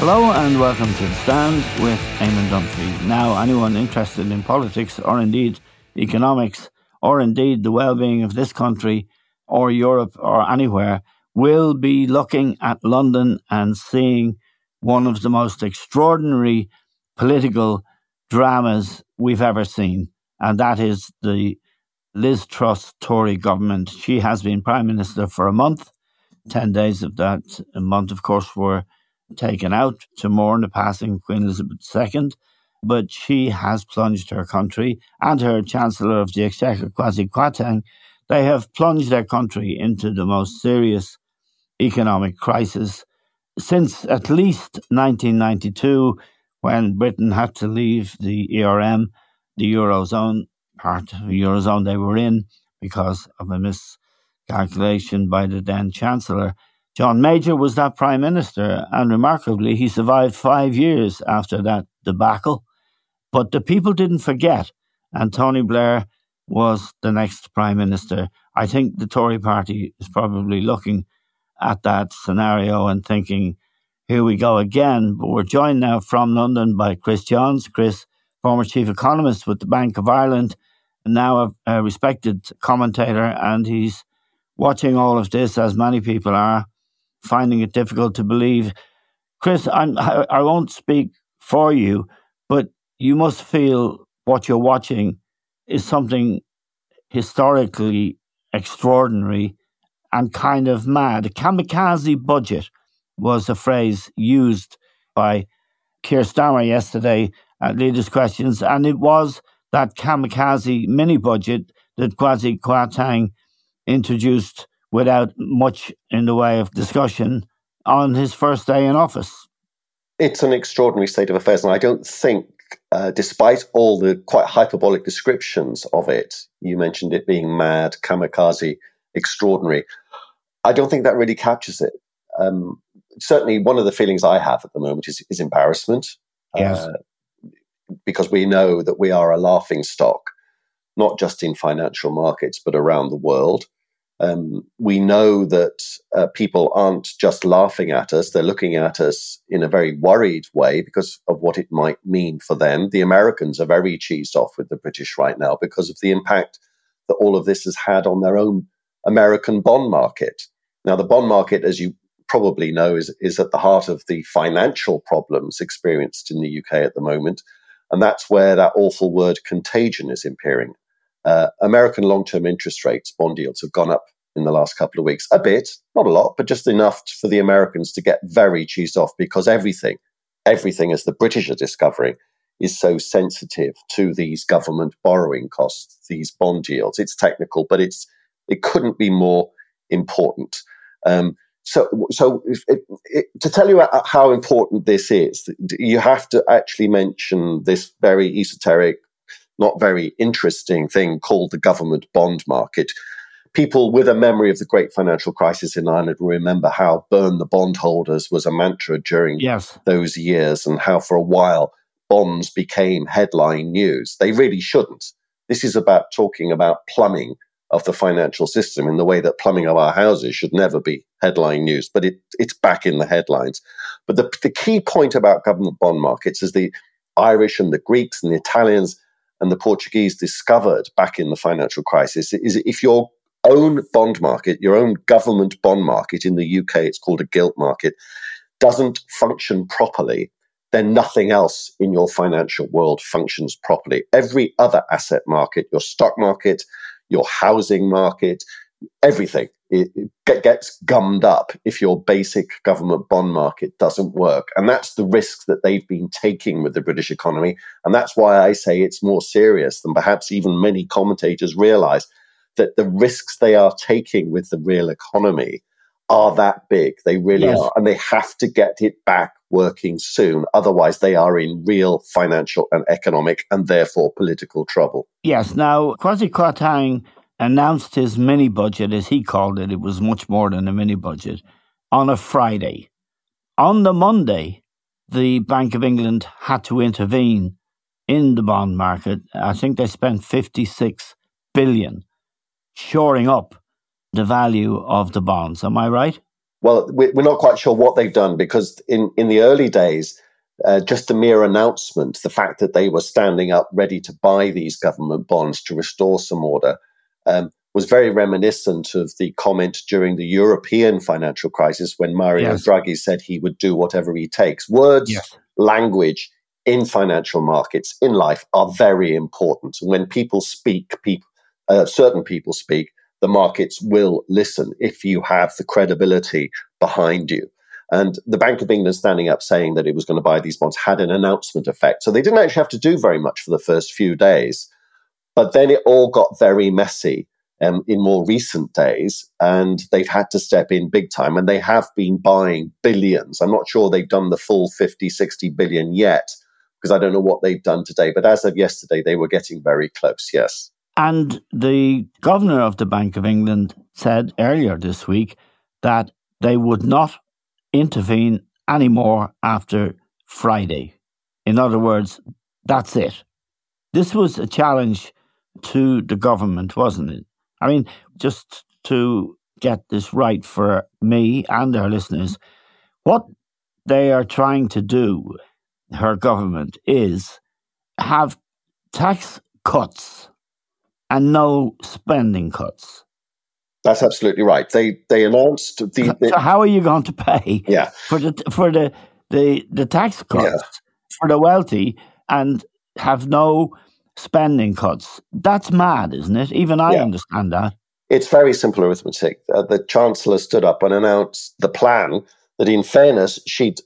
Hello and welcome to The Stand with Eamon Dunphy. Now, anyone interested in politics or indeed economics or indeed the well being of this country or Europe or anywhere will be looking at London and seeing one of the most extraordinary political dramas we've ever seen. And that is the Liz Truss Tory government. She has been Prime Minister for a month. 10 days of that month, of course, were taken out to mourn the passing of Queen Elizabeth II, but she has plunged her country and her Chancellor of the Exchequer, Kwasi Kwarteng, they have plunged their country into the most serious economic crisis since at least 1992, when Britain had to leave the ERM, the Eurozone, part of the Eurozone they were in, because of a miscalculation by the then Chancellor. John Major was that prime minister, and remarkably, he survived five years after that debacle. But the people didn't forget, and Tony Blair was the next prime minister. I think the Tory party is probably looking at that scenario and thinking, here we go again. But we're joined now from London by Chris Johns. Chris, former chief economist with the Bank of Ireland, and now a, a respected commentator, and he's watching all of this, as many people are finding it difficult to believe. Chris, I'm, I won't speak for you, but you must feel what you're watching is something historically extraordinary and kind of mad. A kamikaze budget was a phrase used by Keir Starmer yesterday at Leaders' Questions, and it was that kamikaze mini budget that Kwasi Kwarteng introduced without much in the way of discussion on his first day in office. It's an extraordinary state of affairs, and I don't think, uh, despite all the quite hyperbolic descriptions of it, you mentioned it being mad, kamikaze, extraordinary. I don't think that really captures it. Um, certainly, one of the feelings I have at the moment is, is embarrassment. Yes. Uh, because we know that we are a laughing stock, not just in financial markets, but around the world. Um, we know that uh, people aren't just laughing at us, they're looking at us in a very worried way because of what it might mean for them. The Americans are very cheesed off with the British right now because of the impact that all of this has had on their own American bond market. Now, the bond market, as you probably know, is, is at the heart of the financial problems experienced in the UK at the moment. And that's where that awful word contagion is appearing. Uh, American long term interest rates, bond yields, have gone up in the last couple of weeks. A bit, not a lot, but just enough for the Americans to get very cheesed off because everything, everything as the British are discovering, is so sensitive to these government borrowing costs, these bond yields. It's technical, but it's it couldn't be more important. Um, so, so if, if, if, to tell you how important this is, you have to actually mention this very esoteric not very interesting thing called the government bond market. People with a memory of the great financial crisis in Ireland will remember how burn the bondholders was a mantra during yes. those years and how for a while bonds became headline news. They really shouldn't. This is about talking about plumbing of the financial system in the way that plumbing of our houses should never be headline news, but it, it's back in the headlines. But the, the key point about government bond markets is the Irish and the Greeks and the Italians and the Portuguese discovered back in the financial crisis is if your own bond market, your own government bond market in the UK, it's called a gilt market, doesn't function properly, then nothing else in your financial world functions properly. Every other asset market, your stock market, your housing market, everything it, it gets gummed up if your basic government bond market doesn't work. And that's the risk that they've been taking with the British economy. And that's why I say it's more serious than perhaps even many commentators realize that the risks they are taking with the real economy are that big. They really yes. are. And they have to get it back working soon. Otherwise, they are in real financial and economic and therefore political trouble. Yes. Now, Kwasi Kwarteng announced his mini budget, as he called it. It was much more than a mini budget on a Friday. On the Monday, the Bank of England had to intervene in the bond market. I think they spent 56 billion shoring up the value of the bonds. Am I right? Well, we're not quite sure what they've done because in, in the early days, uh, just a mere announcement, the fact that they were standing up ready to buy these government bonds to restore some order, um, was very reminiscent of the comment during the European financial crisis when Mario yes. Draghi said he would do whatever he takes. Words, yes. language in financial markets, in life, are very important. When people speak, people, uh, certain people speak, the markets will listen if you have the credibility behind you. And the Bank of England standing up saying that it was going to buy these bonds had an announcement effect. So they didn't actually have to do very much for the first few days. But then it all got very messy um, in more recent days, and they've had to step in big time. And they have been buying billions. I'm not sure they've done the full 50, 60 billion yet, because I don't know what they've done today. But as of yesterday, they were getting very close, yes. And the governor of the Bank of England said earlier this week that they would not intervene anymore after Friday. In other words, that's it. This was a challenge to the government, wasn't it? I mean, just to get this right for me and our listeners, what they are trying to do, her government, is have tax cuts and no spending cuts. That's absolutely right. They they announced the. the so how are you going to pay? Yeah. for the for the the, the tax cuts yeah. for the wealthy and have no spending cuts. That's mad, isn't it? Even I yeah. understand that. It's very simple arithmetic. Uh, the chancellor stood up and announced the plan that, in fairness, she'd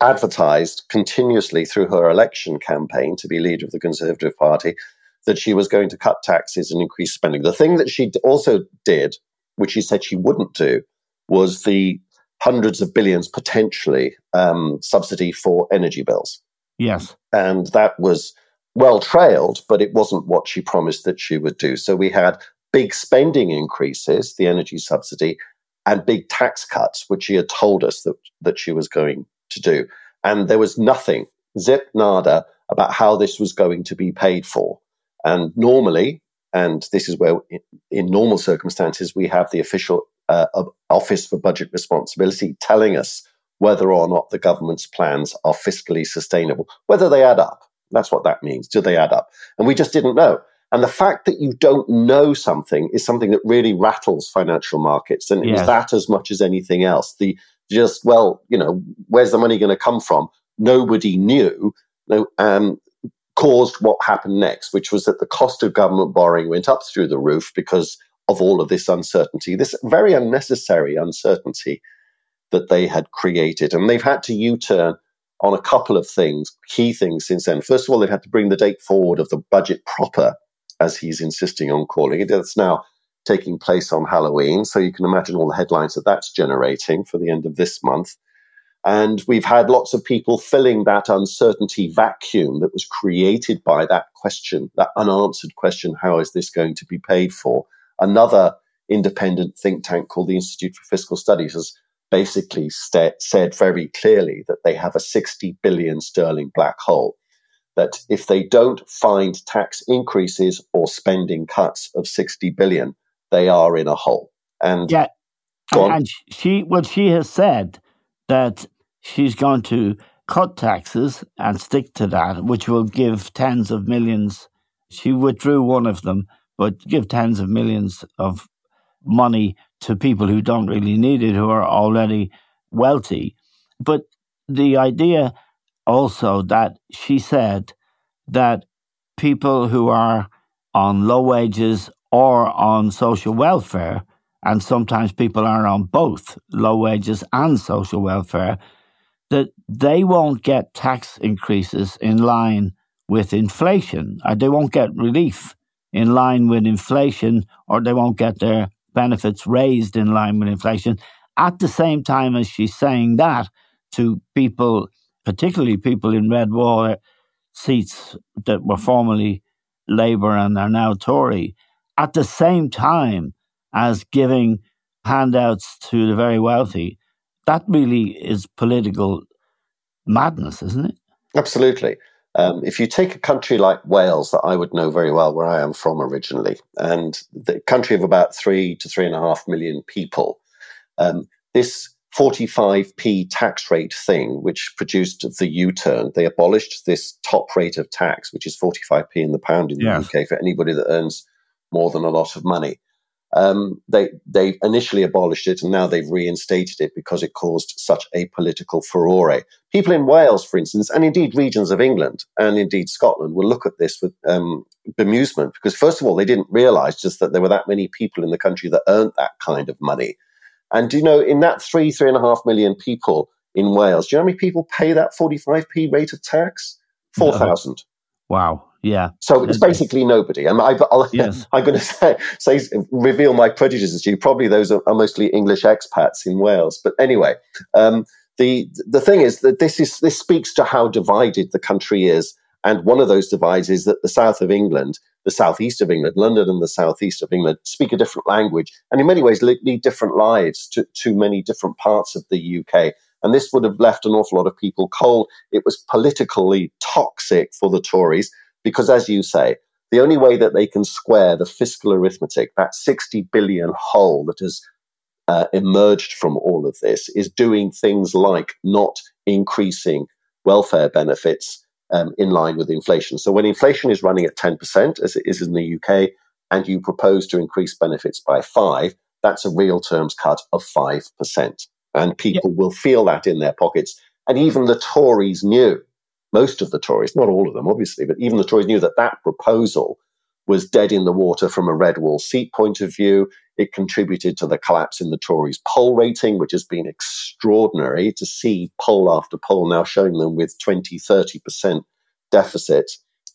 advertised continuously through her election campaign to be leader of the Conservative Party that she was going to cut taxes and increase spending. The thing that she also did, which she said she wouldn't do, was the hundreds of billions potentially um, subsidy for energy bills. Yes. And that was well trailed, but it wasn't what she promised that she would do. So we had big spending increases, the energy subsidy, and big tax cuts, which she had told us that, that she was going to do. And there was nothing, zip nada, about how this was going to be paid for. And normally, and this is where in, normal circumstances we have the official uh, Office for Budget Responsibility telling us whether or not the government's plans are fiscally sustainable, whether they add up. That's what that means. Do they add up? And we just didn't know. And the fact that you don't know something is something that really rattles financial markets. And yes. that as much as anything else. The just, well, you know, where's the money going to come from? Nobody knew. No, um, caused what happened next, which was that the cost of government borrowing went up through the roof because of all of this uncertainty, this very unnecessary uncertainty that they had created. And they've had to U turn on a couple of things, key things since then. First of all, they've had to bring the date forward of the budget proper, as he's insisting on calling it. It's now taking place on Halloween. So you can imagine all the headlines that that's generating for the end of this month. And we've had lots of people filling that uncertainty vacuum that was created by that question, that unanswered question how is this going to be paid for? Another independent think tank called the Institute for Fiscal Studies has basically st- said very clearly that they have a 60 billion sterling black hole. that if they don't find tax increases or spending cuts of 60 billion, they are in a hole. And yeah, and she well she has said that she's going to cut taxes and stick to that, which will give tens of millions. She withdrew one of them, but give tens of millions of money to people who don't really need it, who are already wealthy. But the idea also that she said that people who are on low wages or on social welfare, and sometimes people are on both low wages and social welfare, that they won't get tax increases in line with inflation, or they won't get relief in line with inflation, or they won't get their benefits raised in line with inflation. At the same time as she's saying that to people, particularly people in red wall seats that were formerly Labour and are now Tory, at the same time as giving handouts to the very wealthy that really is political madness, isn't it? Absolutely. Um, if you take a country like Wales, that I would know very well, where I am from originally, and the country of about three to three and a half million people, um, this 45p tax rate thing, which produced the U turn, they abolished this top rate of tax, which is 45p in the pound in the yes. UK for anybody that earns more than a lot of money. Um, they they initially abolished it and now they've reinstated it because it caused such a political furore. People in Wales, for instance, and indeed regions of England and indeed Scotland will look at this with um, bemusement because first of all they didn't realise just that there were that many people in the country that earned that kind of money. And do you know in that three three and a half million people in Wales, do you know how many people pay that forty five p rate of tax? Four thousand. No. Wow. Yeah. So it's basically nobody. And I, will yes. I'm going to say, say, reveal my prejudices to you. Probably those are, are mostly English expats in Wales. But anyway, um, the the thing is that this is this speaks to how divided the country is. And one of those divides is that the south of England, the southeast of England, London and the southeast of England speak a different language and in many ways lead different lives to, to many different parts of the UK. And this would have left an awful lot of people cold. It was politically toxic for the Tories because, as you say, the only way that they can square the fiscal arithmetic, that 60 billion hole that has uh, emerged from all of this, is doing things like not increasing welfare benefits um, in line with inflation. So, when inflation is running at 10%, as it is in the UK, and you propose to increase benefits by five, that's a real terms cut of 5%. And people will feel that in their pockets. And even the Tories knew most of the Tories, not all of them, obviously, but even the Tories knew that that proposal was dead in the water from a red wall seat point of view. It contributed to the collapse in the Tories' poll rating, which has been extraordinary to see poll after poll now showing them with 20, 30% deficit.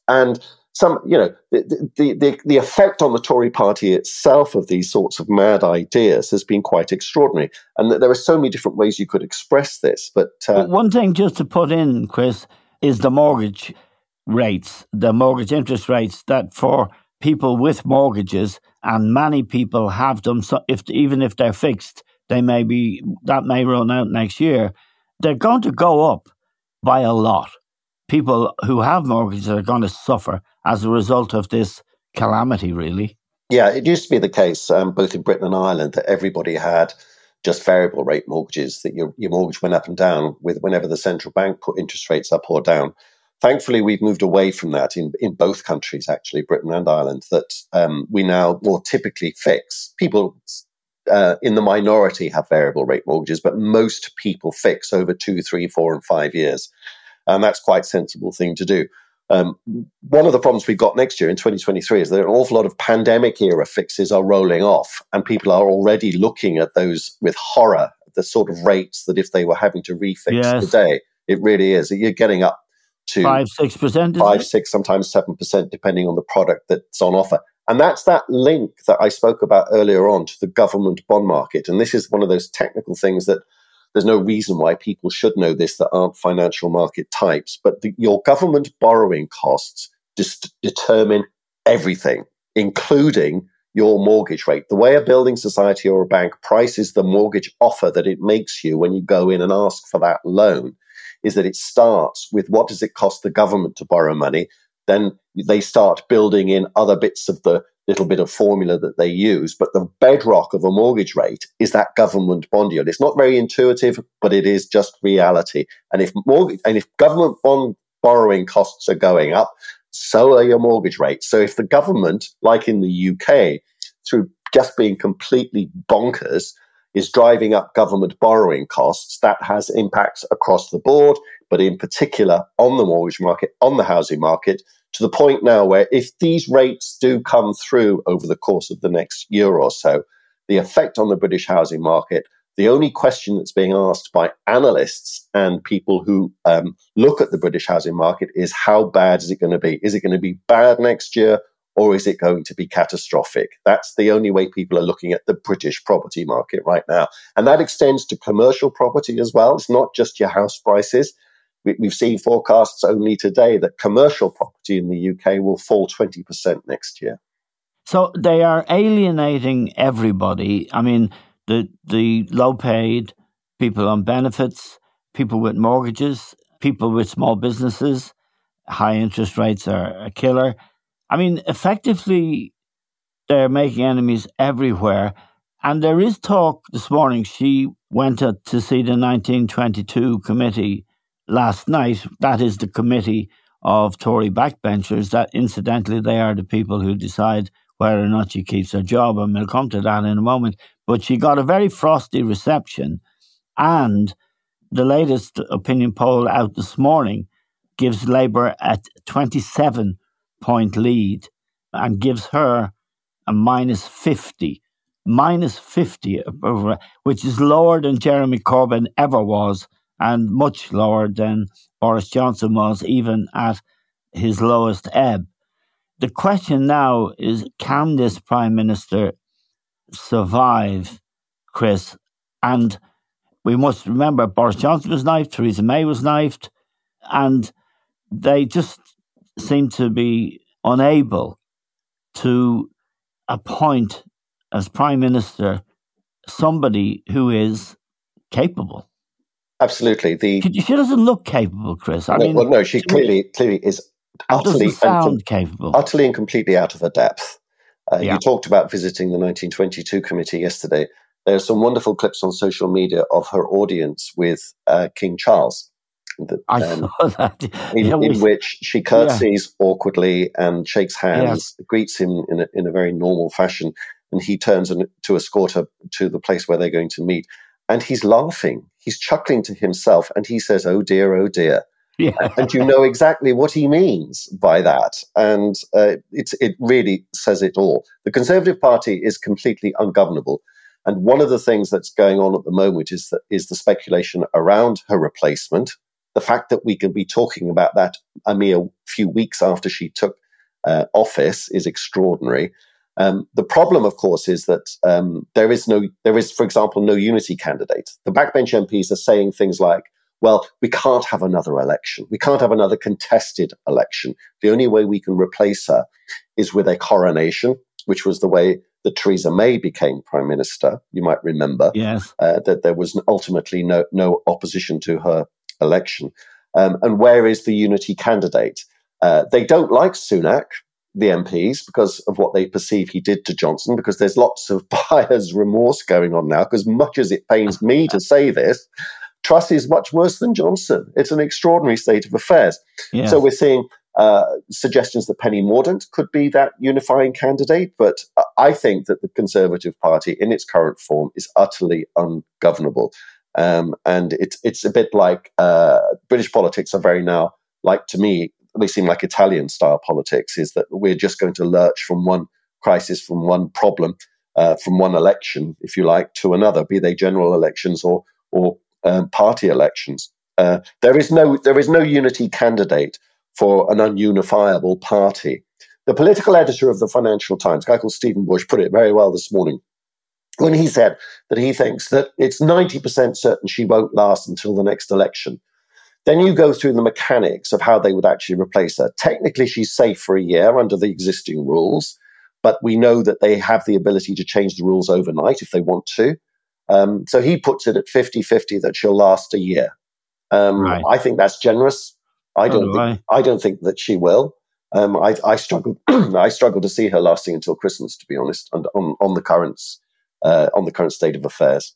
And some, you know, the, the, the, the, effect on the Tory party itself of these sorts of mad ideas has been quite extraordinary. And there are so many different ways you could express this. But, uh, one thing just to put in, Chris, is the mortgage rates, the mortgage interest rates that for people with mortgages, and many people have them. So if even if they're fixed, they may be that may run out next year. They're going to go up by a lot. People who have mortgages are going to suffer as a result of this calamity. Really. Yeah, it used to be the case um, both in Britain and Ireland that everybody had just variable rate mortgages that your, your mortgage went up and down with whenever the central bank put interest rates up or down. Thankfully, we've moved away from that in, in both countries, actually, Britain and Ireland, that um, we now more typically fix. People uh, in the minority have variable rate mortgages, but most people fix over two, three, four, and five years. And that's quite a sensible thing to do. Um, one of the problems we've got next year in 2023 is that an awful lot of pandemic era fixes are rolling off, and people are already looking at those with horror, the sort of rates that if they were having to refix yes. today, it really is. You're getting up to five, six percent, five, six, sometimes seven percent, depending on the product that's on offer. And that's that link that I spoke about earlier on to the government bond market. And this is one of those technical things that there's no reason why people should know this that aren't financial market types. But the, your government borrowing costs just determine everything, including your mortgage rate. The way a building society or a bank prices the mortgage offer that it makes you when you go in and ask for that loan is that it starts with what does it cost the government to borrow money? Then they start building in other bits of the little bit of formula that they use. But the bedrock of a mortgage rate is that government bond yield. It's not very intuitive, but it is just reality. And if mortgage, and if government bond borrowing costs are going up, so are your mortgage rates. So if the government, like in the UK, through just being completely bonkers, is driving up government borrowing costs, that has impacts across the board, but in particular on the mortgage market, on the housing market, to the point now where if these rates do come through over the course of the next year or so, the effect on the British housing market, the only question that's being asked by analysts and people who um, look at the British housing market is how bad is it going to be? Is it going to be bad next year or is it going to be catastrophic? That's the only way people are looking at the British property market right now. And that extends to commercial property as well. It's not just your house prices. We've seen forecasts only today that commercial property in the UK will fall 20% next year. So they are alienating everybody. I mean, the, the low paid, people on benefits, people with mortgages, people with small businesses. High interest rates are a killer. I mean, effectively, they're making enemies everywhere. And there is talk this morning. She went to see the 1922 committee last night. That is the committee of Tory backbenchers. That incidentally, they are the people who decide whether or not she keeps her job, and we'll come to that in a moment. But she got a very frosty reception, and the latest opinion poll out this morning gives Labour a 27 point lead and gives her a minus 50. Minus 50, which is lower than Jeremy Corbyn ever was and much lower than Boris Johnson was, even at his lowest ebb. The question now is can this Prime Minister survive, Chris? And we must remember Boris Johnson was knifed, Theresa May was knifed, and they just seem to be unable to appoint as Prime Minister somebody who is capable. Absolutely. The she, she doesn't look capable, Chris. I no, mean, well, no, she clearly clearly is utterly sound and, capable, utterly and completely out of her depth. Uh, yeah. You talked about visiting the 1922 committee yesterday. There are some wonderful clips on social media of her audience with uh, King Charles. The, I um, saw that. In, yeah, in which she curtsies yeah. awkwardly and shakes hands, greets him in a, in a very normal fashion, and he turns to escort her to the place where they're going to meet and he's laughing. He's chuckling to himself and he says, Oh dear, oh dear. Yeah. and you know exactly what he means by that. And uh, it's, it really says it all. The Conservative Party is completely ungovernable. And one of the things that's going on at the moment is, that, is the speculation around her replacement. The fact that we can be talking about that a mere few weeks after she took uh, office is extraordinary. Um, the problem, of course, is that um, there is no, there is, for example, no unity candidate. The backbench MPs are saying things like, "Well, we can't have another election. We can't have another contested election. The only way we can replace her is with a coronation, which was the way that Theresa May became prime minister. You might remember, yes, uh, that there was ultimately no no opposition to her election. Um, and where is the unity candidate? Uh, they don't like Sunak the MPs because of what they perceive he did to Johnson, because there's lots of buyer's remorse going on now. Because much as it pains me to say this, Truss is much worse than Johnson. It's an extraordinary state of affairs. So we're seeing uh, suggestions that Penny Mordaunt could be that unifying candidate, but I think that the Conservative Party, in its current form, is utterly ungovernable. Um, and it's it's a bit like uh, British politics are very now like to me they seem like Italian style politics, is that we're just going to lurch from one crisis, from one problem, uh, from one election, if you like, to another, be they general elections or or um, party elections. Uh, there is no there is no unity candidate for an ununifiable party. The political editor of the Financial Times, a guy called Stephen Bush, put it very well this morning when he said that he thinks that it's 90% certain she won't last until the next election. Then you go through the mechanics of how they would actually replace her. Technically, she's safe for a year under the existing rules, but we know that they have the ability to change the rules overnight if they want to. Um, so he puts it at 50 50 that she'll last a year. Um, Right. I think that's generous. I don't do think, I don't think that she will. Um, I, I struggle. I struggle to see her lasting until Christmas, to be honest, and on, on the currents, uh, on the current state of affairs.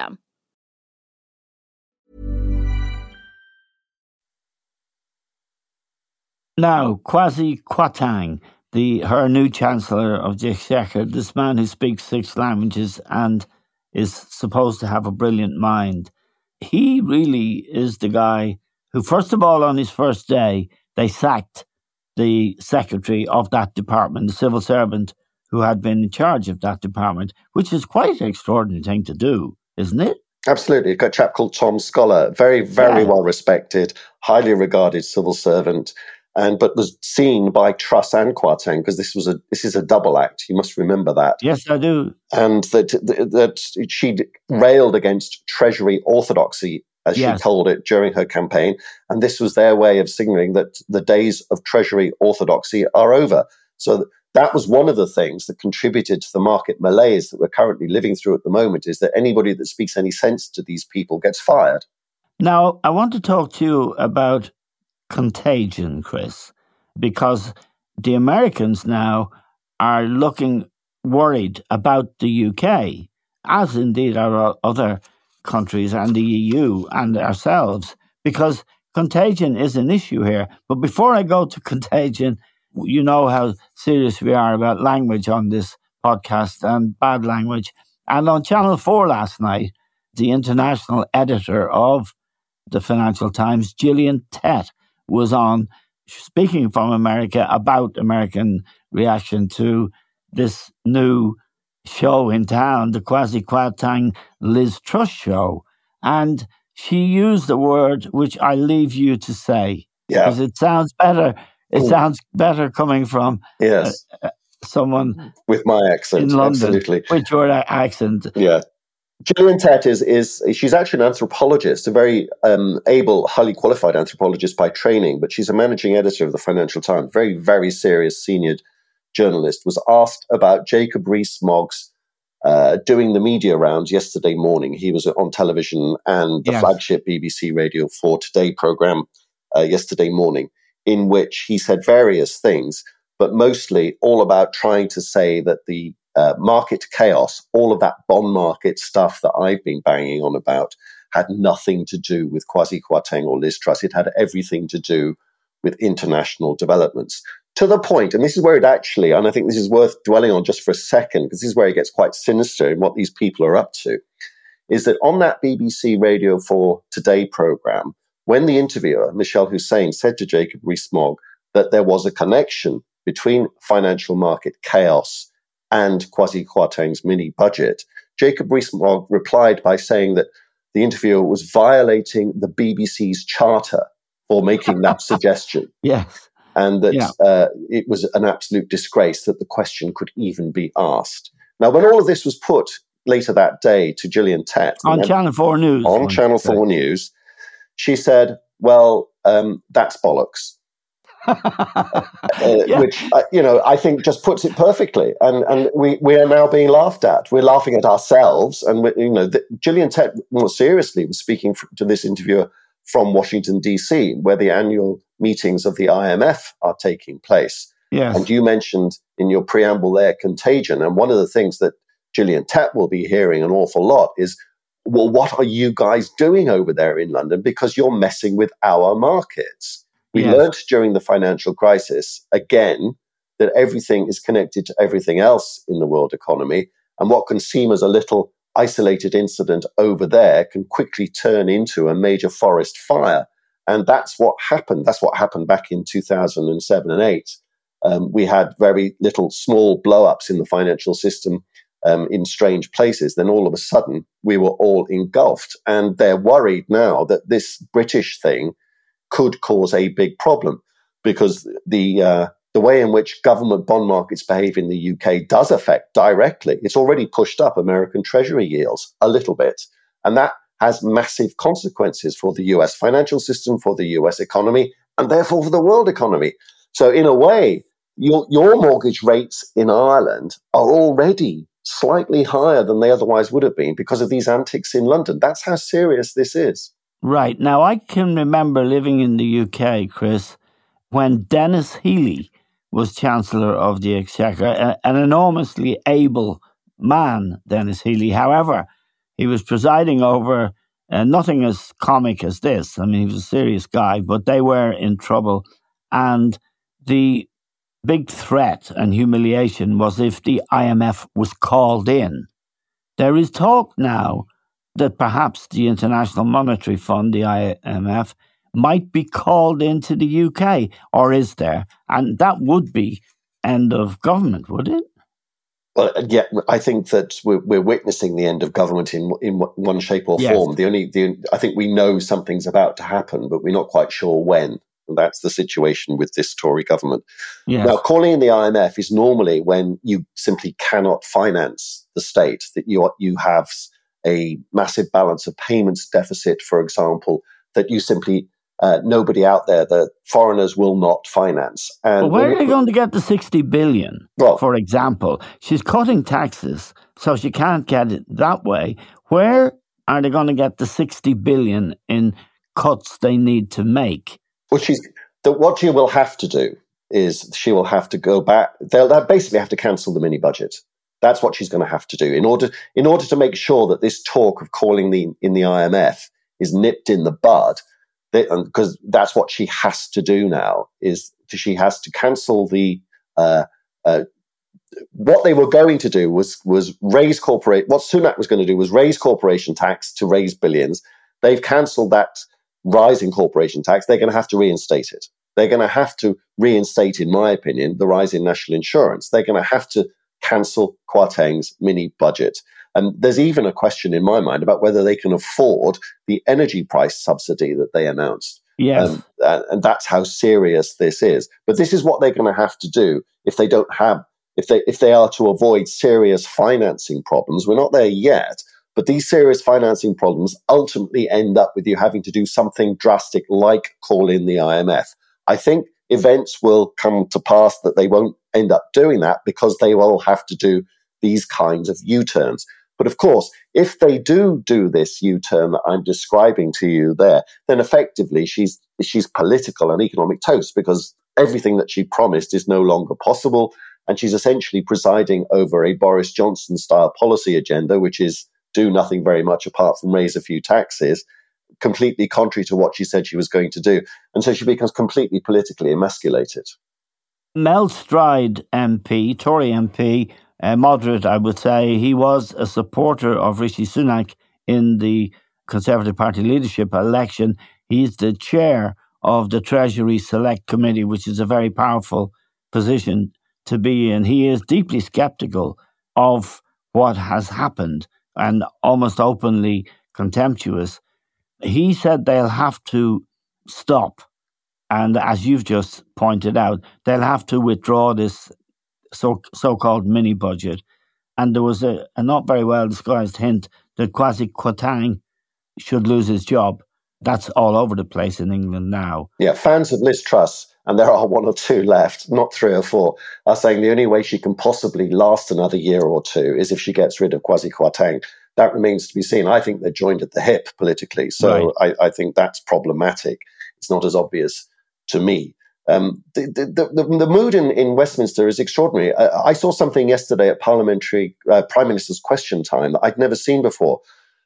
Now, Kwasi Kwarteng, the her new Chancellor of the Exchequer, this man who speaks six languages and is supposed to have a brilliant mind, he really is the guy who, first of all, on his first day, they sacked the secretary of that department, the civil servant who had been in charge of that department, which is quite an extraordinary thing to do, isn't it? Absolutely. Got a chap called Tom Scholar, very, very Yeah. well respected, highly regarded civil servant, and but was seen by Truss and Kwarteng because this was a this is a double act. You must remember that. Yes, I do. and that that she railed against Treasury orthodoxy, as Yes. she called it during her campaign, and this was their way of signaling that the days of Treasury orthodoxy are over. So that was one of the things that contributed to the market malaise that we're currently living through at the moment. Is that anybody that speaks any sense to these people gets fired? Now, I want to talk to you about contagion, Chris, because the Americans now are looking worried about the UK, as indeed are other countries and the EU and ourselves, because contagion is an issue here. But before I go to contagion, you know how serious we are about language on this podcast and bad language. And on Channel 4 last night, the international editor of the Financial Times, Gillian Tett, was on speaking from America about American reaction to this new show in town, the Kwasi Kwarteng Liz Truss show. And she used a word which I leave you to say Yeah. because it sounds better. It sounds better coming from Yes. someone With my accent. in London Absolutely. with your accent. Yeah. Gillian Tett is, is she's actually an anthropologist, a very um, able, highly qualified anthropologist by training, but she's a managing editor of the Financial Times, very, very serious senior journalist, was asked about Jacob Rees-Moggs uh, doing the media rounds yesterday morning. He was on television and the Yes. flagship BBC Radio 4 Today program uh, yesterday morning, in which he said various things, but mostly all about trying to say that the uh, market chaos, all of that bond market stuff that I've been banging on about, had nothing to do with Kwasi Kwarteng or Liz Truss. It had everything to do with international developments. To the point, and this is where it actually, and I think this is worth dwelling on just for a second, because this is where it gets quite sinister in what these people are up to, is that on that BBC Radio 4 Today program, when the interviewer, Mishal Husain, said to Jacob Rees-Mogg that there was a connection between financial market chaos and Kwasi Kwarteng's mini budget, Jacob Rees-Mogg replied by saying that the interviewer was violating the BBC's charter for making that suggestion. Yes. And that yeah. uh, it was an absolute disgrace that the question could even be asked. Now, when all of this was put later that day to Gillian Tett on Channel 4 News, on Channel 4 News, she said, Well, um, that's bollocks. uh, yeah. which uh, you know I think just puts it perfectly. And and we, we are now being laughed at. We're laughing at ourselves. And we, you know, the, Gillian Tett more seriously was speaking to this interviewer from Washington D.C., where the annual meetings of the IMF are taking place. Yes. And you mentioned in your preamble there contagion. And one of the things that Gillian Tett will be hearing an awful lot is, well, what are you guys doing over there in London? Because you're messing with our markets. We yes. learned during the financial crisis, again, that everything is connected to everything else in the world economy. And what can seem as a little isolated incident over there can quickly turn into a major forest fire. And that's what happened. That's what happened back in 2007 and 8. Um, we had very little small blowups in the financial system um, in strange places. Then all of a sudden, we were all engulfed. And they're worried now that this British thing could cause a big problem because the uh, the way in which government bond markets behave in the UK does affect directly. It's already pushed up American Treasury yields a little bit, and that has massive consequences for the US financial system, for the US economy, and therefore for the world economy. So, in a way, your, your mortgage rates in Ireland are already slightly higher than they otherwise would have been because of these antics in London. That's how serious this is. Right. Now, I can remember living in the UK, Chris, when Denis Healey was Chancellor of the Exchequer, an enormously able man, Denis Healey. However, he was presiding over uh, nothing as comic as this. I mean, he was a serious guy, but they were in trouble. And the big threat and humiliation was if the IMF was called in. There is talk now that perhaps the International Monetary Fund, the IMF, might be called into the UK, or is there? And that would be end of government, would it? Well, uh, yeah, I think that we're, we're witnessing the end of government in in one shape or yes. form. The only, the, I think we know something's about to happen, but we're not quite sure when. And that's the situation with this Tory government. Yes. Now, calling in the IMF is normally when you simply cannot finance the state, that you are, you have a massive balance of payments deficit, for example, that you simply uh, nobody out there the foreigners will not finance. And well, where are they going to get the 60 billion? Well, for example, she's cutting taxes, so she can't get it that way. Where are they going to get the 60 billion in cuts they need to make? Well, she's the, what she will have to do is she will have to go back. They'll, they'll basically have to cancel the mini budget. That's what she's going to have to do in order in order to make sure that this talk of calling the in the IMF is nipped in the bud because that's what she has to do now is she has to cancel the uh, uh, what they were going to do was was raise corporate what Sunak was going to do was raise corporation tax to raise billions. They've cancelled that rising corporation tax. They're going to have to reinstate it. They're going to have to reinstate, in my opinion, the rise in national insurance. They're going to have to cancel Kwarteng's mini budget. And there's even a question in my mind about whether they can afford the energy price subsidy that they announced. Yes. Um, and, and that's how serious this is. But this is what they're going to have to do if they don't have, if they, if they are to avoid serious financing problems. We're not there yet. But these serious financing problems ultimately end up with you having to do something drastic like call in the IMF. I think events will come to pass that they won't end up doing that because they will have to do these kinds of U turns. But of course, if they do do this U-turn that I'm describing to you there, then effectively she's she's political and economic toast because everything that she promised is no longer possible. And she's essentially presiding over a Boris Johnson style policy agenda, which is do nothing very much apart from raise a few taxes, completely contrary to what she said she was going to do. And so she becomes completely politically emasculated. Mel Stride MP, Tory MP, uh, moderate, I would say, he was a supporter of Rishi Sunak in the Conservative Party leadership election. He's the chair of the Treasury Select Committee, which is a very powerful position to be in. He is deeply skeptical of what has happened and almost openly contemptuous. He said they'll have to stop. And as you've just pointed out, they'll have to withdraw this so so called mini budget. And there was a, a not very well disguised hint that Kwasi Kwarteng should lose his job. That's all over the place in England now. Yeah, fans of Liz Truss, and there are one or two left, not three or four, are saying the only way she can possibly last another year or two is if she gets rid of Kwasi Kwarteng. That remains to be seen. I think they're joined at the hip politically. So right. I, I think that's problematic. It's not as obvious to me. Um, the, the, the, the, mood in, in Westminster is extraordinary. I, I saw something yesterday at parliamentary uh, prime minister's question time that I'd never seen before.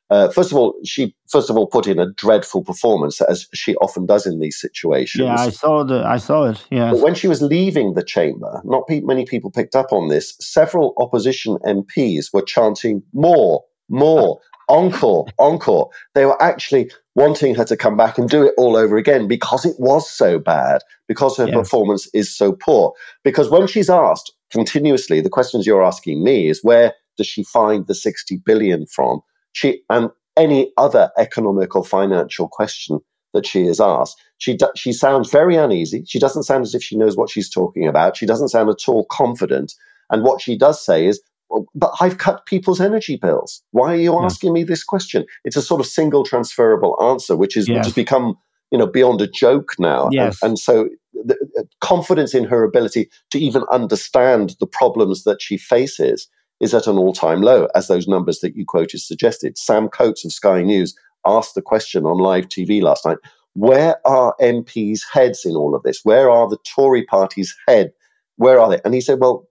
Uh, first of all, she first of all put in a dreadful performance, as she often does in these situations. Yeah, I saw the, I saw it. Yeah, but when she was leaving the chamber, not pe- many people picked up on this. Several opposition MPs were chanting "more, more, encore, encore." They were actually wanting her to come back and do it all over again because it was so bad, because her yes. performance is so poor. Because when she's asked continuously, the questions you're asking me is where does she find the 60 billion from? She, and any other economic or financial question that she is asked, she, she sounds very uneasy. She doesn't sound as if she knows what she's talking about. She doesn't sound at all confident. And what she does say is, oh, but I've cut people's energy bills. Why are you asking me this question? It's a sort of single transferable answer, which is yes. which has become you know beyond a joke now. Yes. And, and so the, confidence in her ability to even understand the problems that she faces is at an all-time low, as those numbers that you quoted suggested. Sam Coates of Sky News asked the question on live TV last night: Where are MPs' heads in all of this? Where are the Tory party's head? Where are they? And he said, "Well,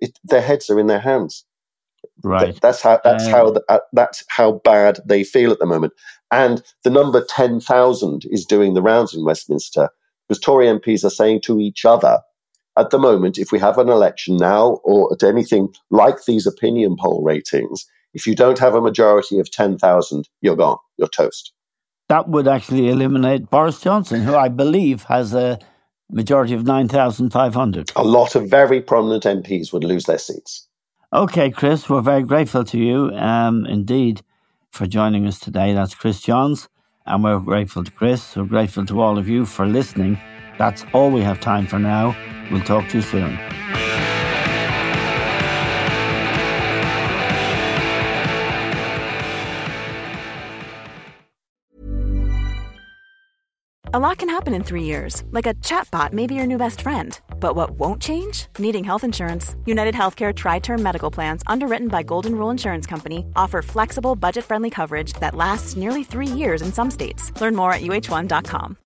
it, their heads are in their hands. Right. That's how. That's um, how. The, uh, that's how bad they feel at the moment. And the number ten thousand is doing the rounds in Westminster because Tory MPs are saying to each other, at the moment, if we have an election now or at anything like these opinion poll ratings, if you don't have a majority of ten thousand, you're gone. You're toast. That would actually eliminate Boris Johnson, who I believe has a majority of 9,500. A lot of very prominent MPs would lose their seats. Okay, Chris, we're very grateful to you um, indeed for joining us today. That's Chris Johns, and we're grateful to Chris. We're grateful to all of you for listening. That's all we have time for now. We'll talk to you soon. A lot can happen in three years, like a chatbot may be your new best friend. But what won't change? Needing health insurance. United Healthcare Tri Term Medical Plans, underwritten by Golden Rule Insurance Company, offer flexible, budget friendly coverage that lasts nearly three years in some states. Learn more at uh1.com.